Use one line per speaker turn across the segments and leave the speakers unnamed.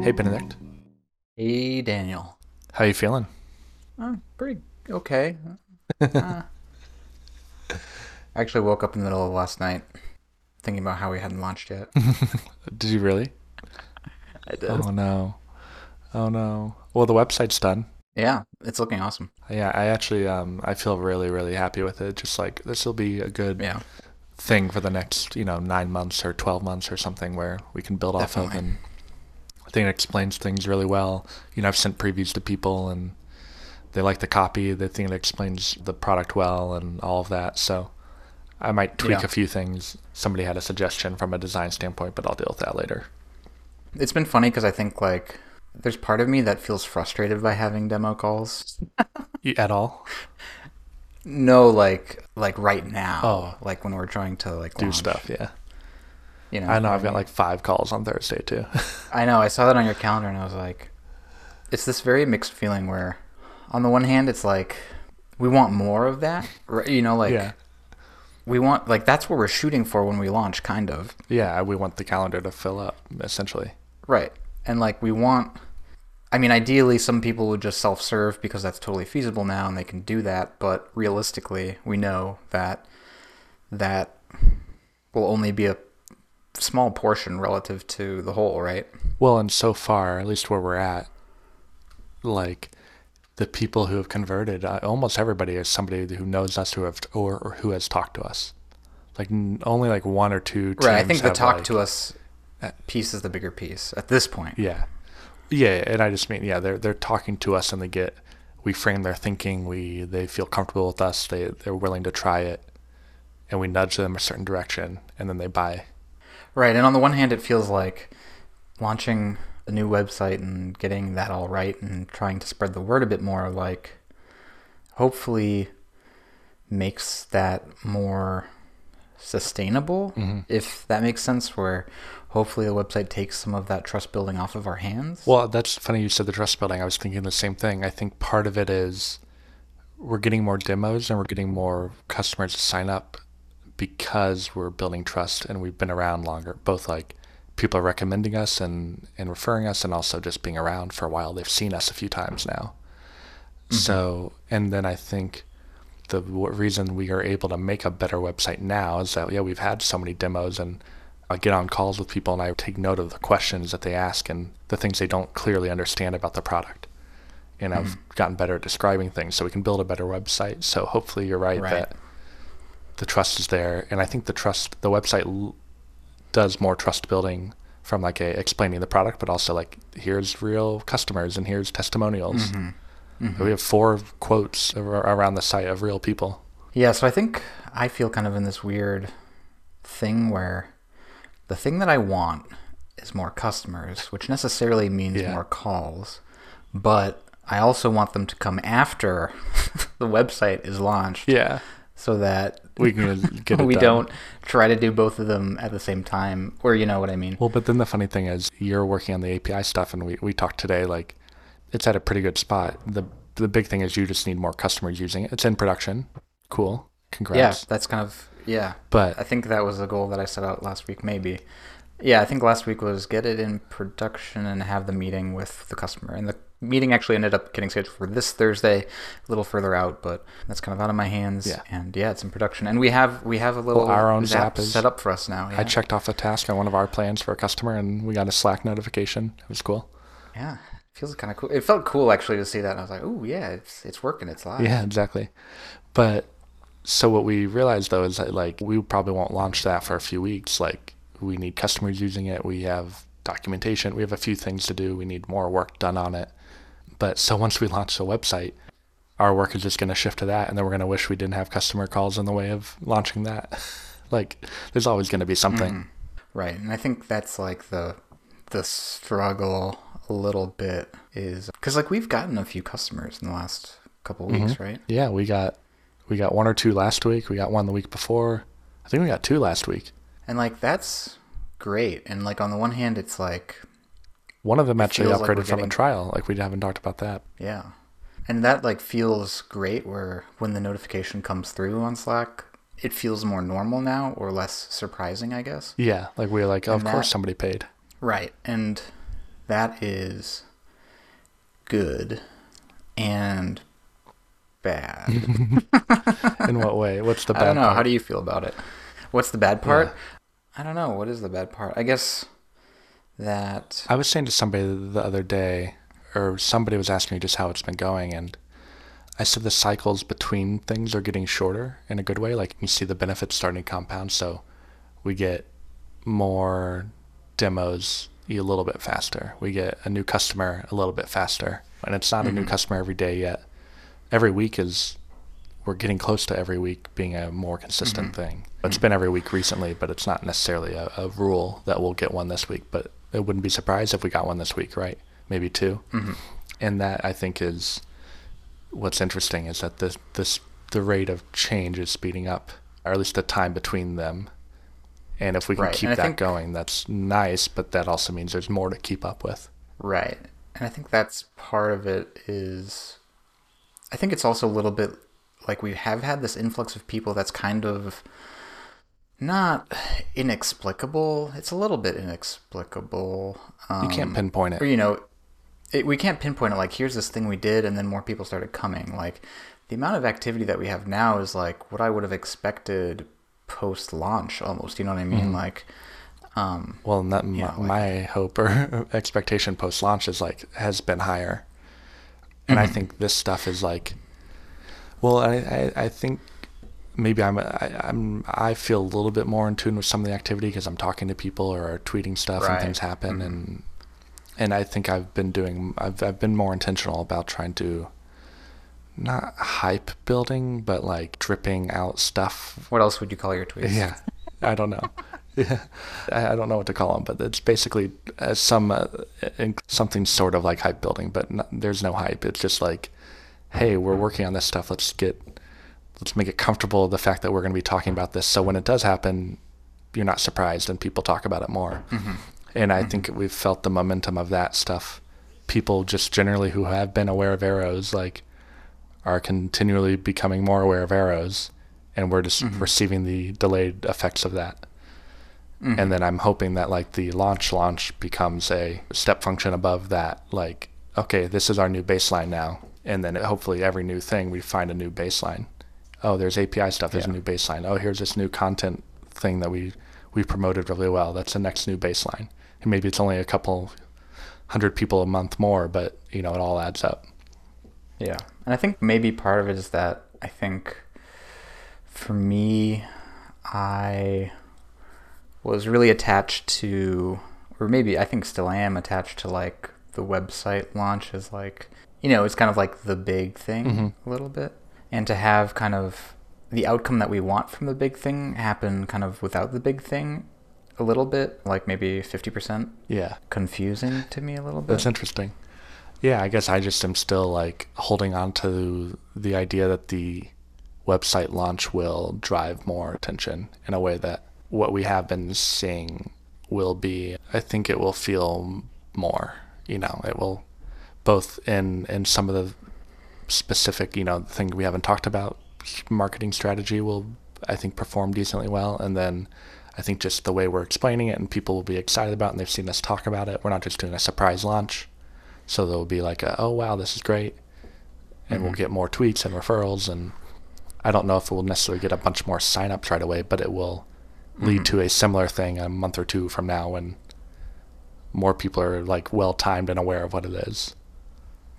Hey Benedict,
Hey, Daniel.
how you feeling?
Uh, pretty okay. Uh, I actually woke up in the middle of last night thinking about how we hadn't launched yet.
Did you really?
I did.
Oh no, oh no. Well, the website's done.
Yeah, it's looking awesome.
Yeah, I actually um I feel really really happy with it. Just like this will be a good
Yeah,
thing for the next you know nine months or twelve months or something where we can build off of and I think it explains things really well. You know, I've sent previews to people and they like the copy. They think it explains the product well and all of that. So I might tweak
Yeah.
a few things. Somebody had a suggestion from a design standpoint, but I'll deal with that later.
it's been funny because I think like there's part of me that feels frustrated by having demo calls.
At all?
No, like like right now.
Oh.
like when we're trying to like
Do
launch,
stuff, yeah.
You know,
I know I've got like five calls on Thursday too.
I know. I saw that on your calendar, and I was like, it's this very mixed feeling where, on the one hand, it's like we want more of that, right? You know, like
yeah,
we want like that's what we're shooting for when we launch, kind of,
yeah. We want the calendar to fill up essentially.
right? And like we want. I mean, ideally, some people would just self-serve because that's totally feasible now, and they can do that. But realistically, we know that that will only be a small portion relative to the whole, right?
Well, and so far, at least where we're at, like the people who have converted, uh, almost everybody is somebody who knows us who have or, or who has talked to us. Like n- only like one or two.
Right. I
teams
think the talk
like-
to us
uh,
piece is the bigger piece at this point.
Yeah, yeah, and I just mean yeah, they're they're talking to us and they get we frame their thinking. We they feel comfortable with us. They they're willing to try it, and we nudge them a certain direction, and then they buy.
Right. And on the one hand, it feels like launching a new website and getting that all right and trying to spread the word a bit more, like, hopefully makes that more sustainable,
Mhm.
if that makes sense, where hopefully the website takes some of that trust building off of our hands.
Well, that's funny you said the trust building. I was thinking the same thing. I think part of it is we're getting more demos and we're getting more customers to sign up because we're building trust and we've been around longer. Both like people are recommending us and, and referring us and also just being around for a while. They've seen us a few times now. Mm-hmm. So, and then I think the reason we are able to make a better website now is that, yeah, we've had so many demos and I get on calls with people and I take note of the questions that they ask and the things they don't clearly understand about the product. And I've mm-hmm. gotten better at describing things so we can build a better website. So hopefully you're right,
Right.
that the trust is there. And I think the trust, the website l- does more trust building from like a explaining the product, but also like here's real customers and here's testimonials.
Mm-hmm.
We have four quotes ar- around the site of real people.
Yeah, so I think I feel kind of in this weird thing where the thing that I want is more customers, which necessarily means
Yeah.
more calls, but I also want them to come after the website is launched
Yeah,
so that
we can get it
we
done.
don't try to do both of them at the same time, or you know what I mean.
Well, but then the funny thing is, you're working on the API stuff, and we, we talked today. Like, it's at a pretty good spot. the The big thing is you just need more customers using it. It's in production. Cool. Congrats.
Yeah, that's kind of yeah.
But
I think that was the goal that I set out last week, maybe. Yeah, I think last week was get it in production and have the meeting with the customer. And the meeting actually ended up getting scheduled for this Thursday, a little further out, but that's kind of out of my hands.
Yeah.
And yeah, it's in production, and we have we have a little
Well, our own
Zap
Zap is-
set up for us now. Yeah.
I checked off a task on one of our plans for a customer, and we got a Slack notification. It was cool.
Yeah, It feels kind of cool. It felt cool actually to see that. And I was like, oh yeah, it's it's working. It's live.
Yeah, exactly. But so what we realized though is that like we probably won't launch that for a few weeks. Like we need customers using it. We have documentation. We have a few things to do. We need more work done on it. But so once we launch the website, our work is just going to shift to that, and then we're going to wish we didn't have customer calls in the way of launching that. like there's always going to be something. Mm-hmm.
Right, and I think that's like the the struggle a little bit is because like we've gotten a few customers in the last couple weeks, mm-hmm. right?
Yeah, we got we got one or two last week. We got one the week before. I think we got two last week.
And like that's great. And like on the one hand, it's like
One of them actually
feels like
upgraded from a trial. Like we haven't talked about that.
yeah, and that like feels great. Where when the notification comes through on Slack, it feels more normal now or less surprising, I guess.
Yeah, like we're like, oh, of
And
course somebody paid.
Right, and that is good and bad.
In what way? What's the bad
I don't know.
part?
How do you feel about it? What's the bad part? I don't know. What is the bad part? I guess that
I was saying to somebody the other day, or somebody was asking me just how it's been going, and I said the cycles between things are getting shorter in a good way. Like you see the benefits starting to compound, so we get more demos a little bit faster. We get a new customer a little bit faster, and it's not a new
Mhm.
customer every day yet. Every week is we're getting close to every week being a more consistent
Mhm.
thing. It's been every week recently, but it's not necessarily a, a rule that we'll get one this week. But it wouldn't be surprised if we got one this week, right? Maybe 2
Mhm.
And that I think is what's interesting is that this this the rate of change is speeding up, or at least the time between them. And if we can
Right,
keep that
think-
going, that's nice. But that also means there's more to keep up with.
Right. And I think that's part of it is I think it's also a little bit like we have had this influx of people that's kind of not inexplicable. It's a little bit inexplicable. Um,
You can't pinpoint it.
Or, you know, it, we can't pinpoint it like here's this thing we did and then more people started coming. Like the amount of activity that we have now is like what I would have expected post launch almost. You know what I mean?
Mhm.
Like um
Well, not my,
like-
my hope or expectation post launch is like has been higher, and I
Mhm.
think this stuff is like, well, I I, I think maybe I'm I, I'm I feel a little bit more in tune with some of the activity because I'm talking to people or tweeting stuff and things happen
Mhm.
and and I think I've been doing I've I've been more intentional about trying to not hype building but like dripping out stuff
what else would you call your tweets?
yeah, I don't know. Yeah, I don't know what to call them, but it's basically uh, some uh, something sort of like hype building, but no, there's no hype. It's just like, hey, we're working on this stuff. Let's get, let's make it comfortable the fact that we're going to be talking about this. So when it does happen, you're not surprised, and people talk about it more.
Mhm.
And I think we've felt the momentum of that stuff. People just generally who have been aware of arrows, like, are continually becoming more aware of arrows, and we're just
Mhm.
receiving the delayed effects of that.
Mhm.
And then I'm hoping that like the launch launch becomes a step function above that. Like, okay, this is our new baseline now, and then hopefully every new thing we find a new baseline. Oh, there's API stuff. There's
Yeah.
a new baseline. Oh, here's this new content thing that we we promoted really well. That's the next new baseline. And maybe it's only a couple hundred people a month more, but you know it all adds up.
Yeah. And I think maybe part of it is that I think for me, I was really attached to, or maybe I think still am attached to like the website launch as like, you know, it's kind of like the big thing
Mhm.
a little bit. And to have kind of the outcome that we want from the big thing happen kind of without the big thing a little bit, like maybe 50%
Yeah.
confusing to me a little bit.
That's interesting. Yeah, I guess I just am still like holding on to the idea that the website launch will drive more attention in a way that what we have been seeing will be. I think it will feel more. You know, it will both in in some of the specific, you know, thing we haven't talked about. Marketing strategy will, I think, perform decently well, and then I think just the way we're explaining it and people will be excited about it and they've seen us talk about it. We're not just doing a surprise launch. So there'll be like a, oh wow, this is great. And we'll
Mhm.
get more tweets and referrals and I don't know if we'll necessarily get a bunch more signups right away, but it will lead
Mhm.
to a similar thing a month or two from now when more people are like well timed and aware of what it is.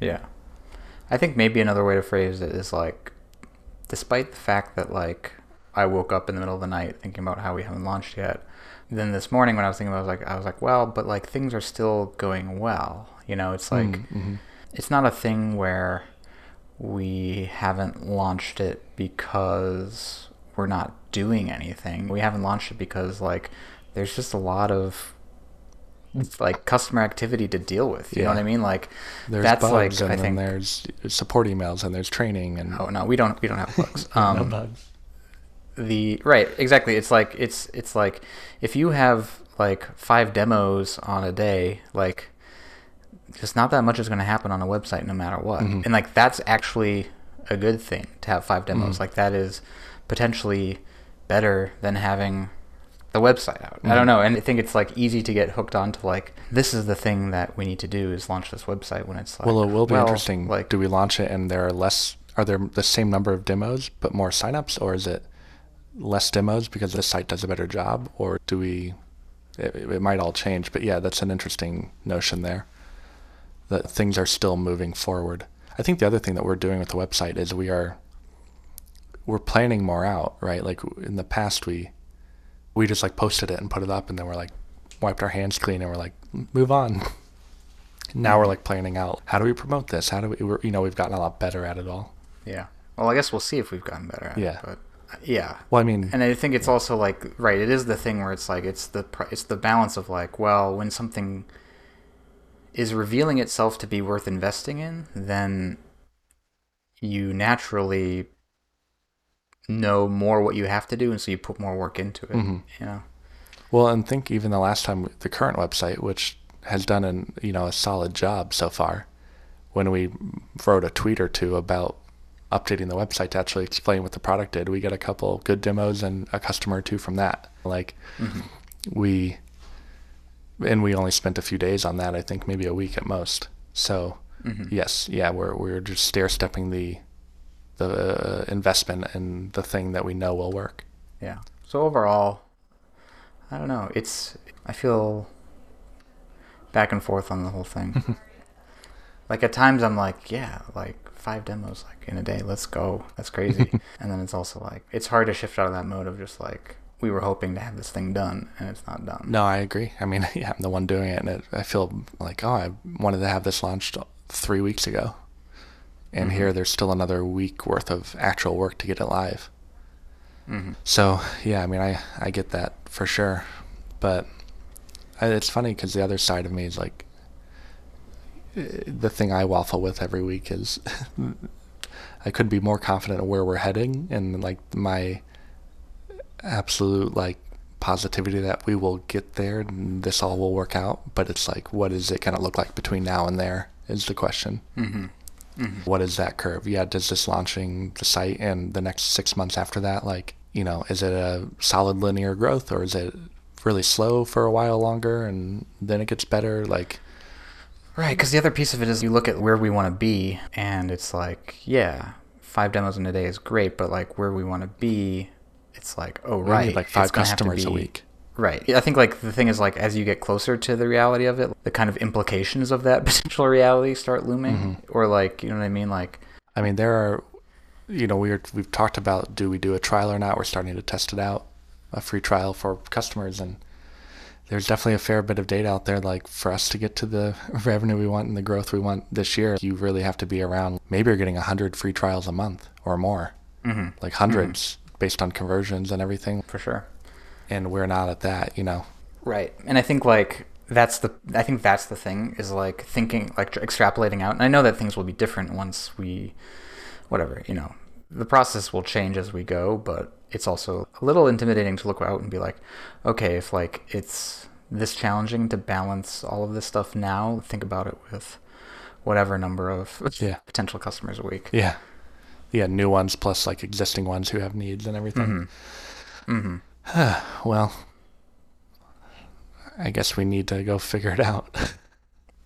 Yeah. I think maybe another way to phrase it is like, despite the fact that like I woke up in the middle of the night thinking about how we haven't launched yet, then this morning when I was thinking about, it, I was like, I was like, well, but like things are still going well. You know, it's like
mm-hmm.
it's not a thing where we haven't launched it because we're not doing anything. We haven't launched it because like there's just a lot of like customer activity to deal with. You know what I mean? Like
there's
that's
bugs
like
and
I think
there's support emails and there's training and
Oh no, we don't we don't have bugs.
No
Um,
bugs.
the right exactly. It's like it's it's like if you have like five demos on a day, like just not that much is going to happen on a website no matter what.
Mhm.
And like that's actually a good thing to have five demos.
Mhm.
Like that is potentially better than having the website out. I don't mm-hmm. know, and I think it's like easy to get hooked on to like this is the thing that we need to do is launch this website when it's like
Well, it will be
well,
interesting.
Like,
do we launch it and there are less? Are there the same number of demos but more signups, or is it less demos because the site does a better job, or do we? It, it might all change, but yeah, that's an interesting notion there. That things are still moving forward. I think the other thing that we're doing with the website is we are we're planning more out, right? Like in the past, we we just like posted it and put it up, and then we're like wiped our hands clean, and we're like move on. Now we're like planning out how do we promote this? How do we? We're, you know, we've gotten a lot better at it all.
yeah. Well, I guess we'll see if we've gotten better at
Yeah.
it. But yeah.
Well, I mean,
And I think it's also like right. It is the thing where it's like it's the it's the balance of like well when something is revealing itself to be worth investing in, then you naturally know more what you have to do, and so you put more work into it.
Mhm.
You know.
well, and think even the last time the current website, which has done an you know a solid job so far, when we wrote a tweet or two about updating the website to actually explain what the product did, we got a couple good demos and a customer or two from that. Like we, and we only spent a few days on that. I think maybe a week at most. So yes, yeah, we're we're just stair stepping the the investment in the thing that we know will work.
Yeah. So overall, I don't know. It's I feel back and forth on the whole thing. like at times I'm like, yeah, like five demos like in a day, let's go. That's crazy. and then it's also like it's hard to shift out of that mode of just like we were hoping to have this thing done and it's not done.
No, I agree. I mean, yeah, I'm the one doing it, and it, I feel like, oh, I wanted to have this launched three weeks ago, and here there's still another week worth of actual work to get it live.
Mhm.
So yeah, I mean, I I get that for sure, but I, it's funny because the other side of me is like, uh, the thing I waffle with every week is, I could be more confident of where we're heading, and like my absolute like positivity that we will get there and this all will work out. But it's like what is it going to look like between now and there is the question
Mhm.
What is that curve yeah does this launching the site and the next six months after that like you know is it a solid linear growth or is it really slow for a while longer and then it gets better like
Right, because the other piece of it is you look at where we want to be, and it's like, yeah, five demos in a day is great, but like where we want to be, it's like, oh
we
right,
need like five customers a week
Right. I think like the thing is like as you get closer to the reality of it, the kind of implications of that potential reality start looming,
Mm-hmm.
or like you know what I mean, like
I mean, there are, you know, we are, we've talked about do we do a trial or not? We're starting to test it out, a free trial for customers, and there's definitely a fair bit of data out there. Like for us to get to the revenue we want and the growth we want this year, you really have to be around. Maybe you're getting hundred free trials a month or more,
mm-hmm,
like 100s based on conversions and everything.
for sure.
And we're not at that, you know.
Right. And I think like that's the I think that's the thing is like thinking like extrapolating out. And I know that things will be different once we whatever, you know. The process will change as we go, but it's also a little intimidating to look out and be like, okay, if like it's this challenging to balance all of this stuff now, think about it with whatever number of
Yeah.
potential customers a week.
Yeah, yeah, new ones plus like existing ones who have needs and everything.
Mm-hmm.
Well, I guess we need to go figure it out.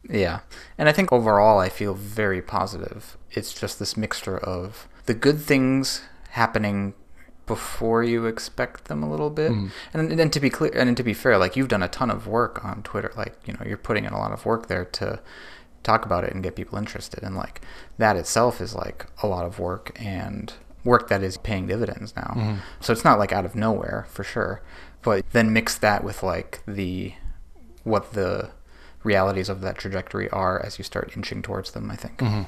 Yeah. And I think overall, I feel very positive. It's just this mixture of the good things happening before you expect them a little bit.
Mhm.
And, and to be clear, and to be fair, like you've done a ton of work on Twitter. Like, you know, you're putting in a lot of work there to talk about it and get people interested. And like that itself is like a lot of work and work that is paying dividends now.
Mhm.
So it's not like out of nowhere for sure. But then mix that with like the what the realities of that trajectory are as you start inching towards them, I think.
hmm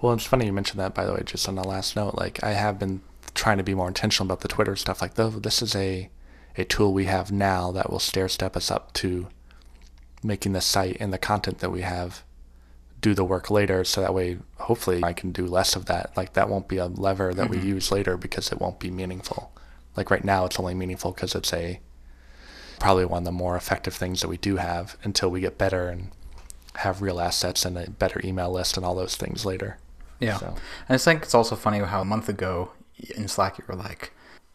Well, it's funny you mentioned that, by the way, just on the last note. Like, I have been trying to be more intentional about the Twitter stuff. Like, though, this is a, a tool we have now that will stair step us up to making the site and the content that we have do the work later. So that way, hopefully, I can do less of that. Like, that won't be a lever that we mm-hmm. use later because it won't be meaningful. Like, right now, it's only meaningful because it's a probably one of the more effective things that we do have until we get better and have real assets and a better email list and all those things later.
Yeah.
So,
And I think it's also funny how a month ago in Slack you were like,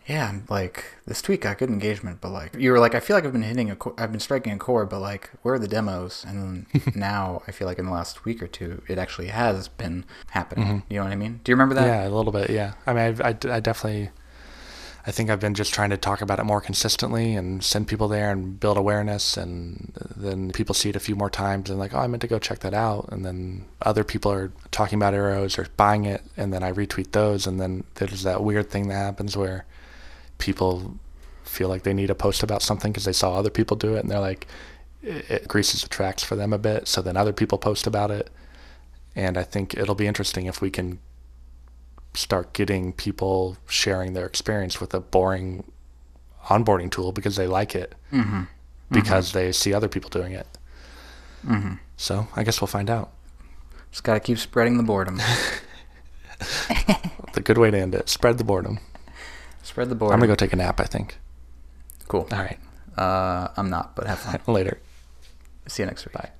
yeah, I'm like this tweet got good engagement, but like you were like, I feel like I've been hitting a, co- I've been striking a chord, but like, where are the demos? And now I feel like in the last week or two, it actually has been happening. You know what I mean? Do you remember that?
Mm-hmm. Yeah, a little bit. Yeah. I mean, I've, I, I definitely, I think I've been just trying to talk about it more consistently and send people there and build awareness. And then people see it a few more times and like, oh, I meant to go check that out. And then other people are talking about arrows or buying it. And then I retweet those. And then there's that weird thing that happens where people feel like they need to post about something because they saw other people do it. And they're like, it, it greases the tracks for them a bit. So then other people post about it. And I think it'll be interesting if we can start getting people sharing their experience with a boring onboarding tool because they like it
Mm-hmm.
because they see other people doing it.
Mm-hmm.
So I guess we'll find out.
Just gotta keep spreading the boredom.
The good way to end it: spread the boredom.
Spread the boredom.
I'm gonna go take a nap. I think.
Cool.
All right,
Uh, I'm not, but have fun.
later.
See you next week.
Bye.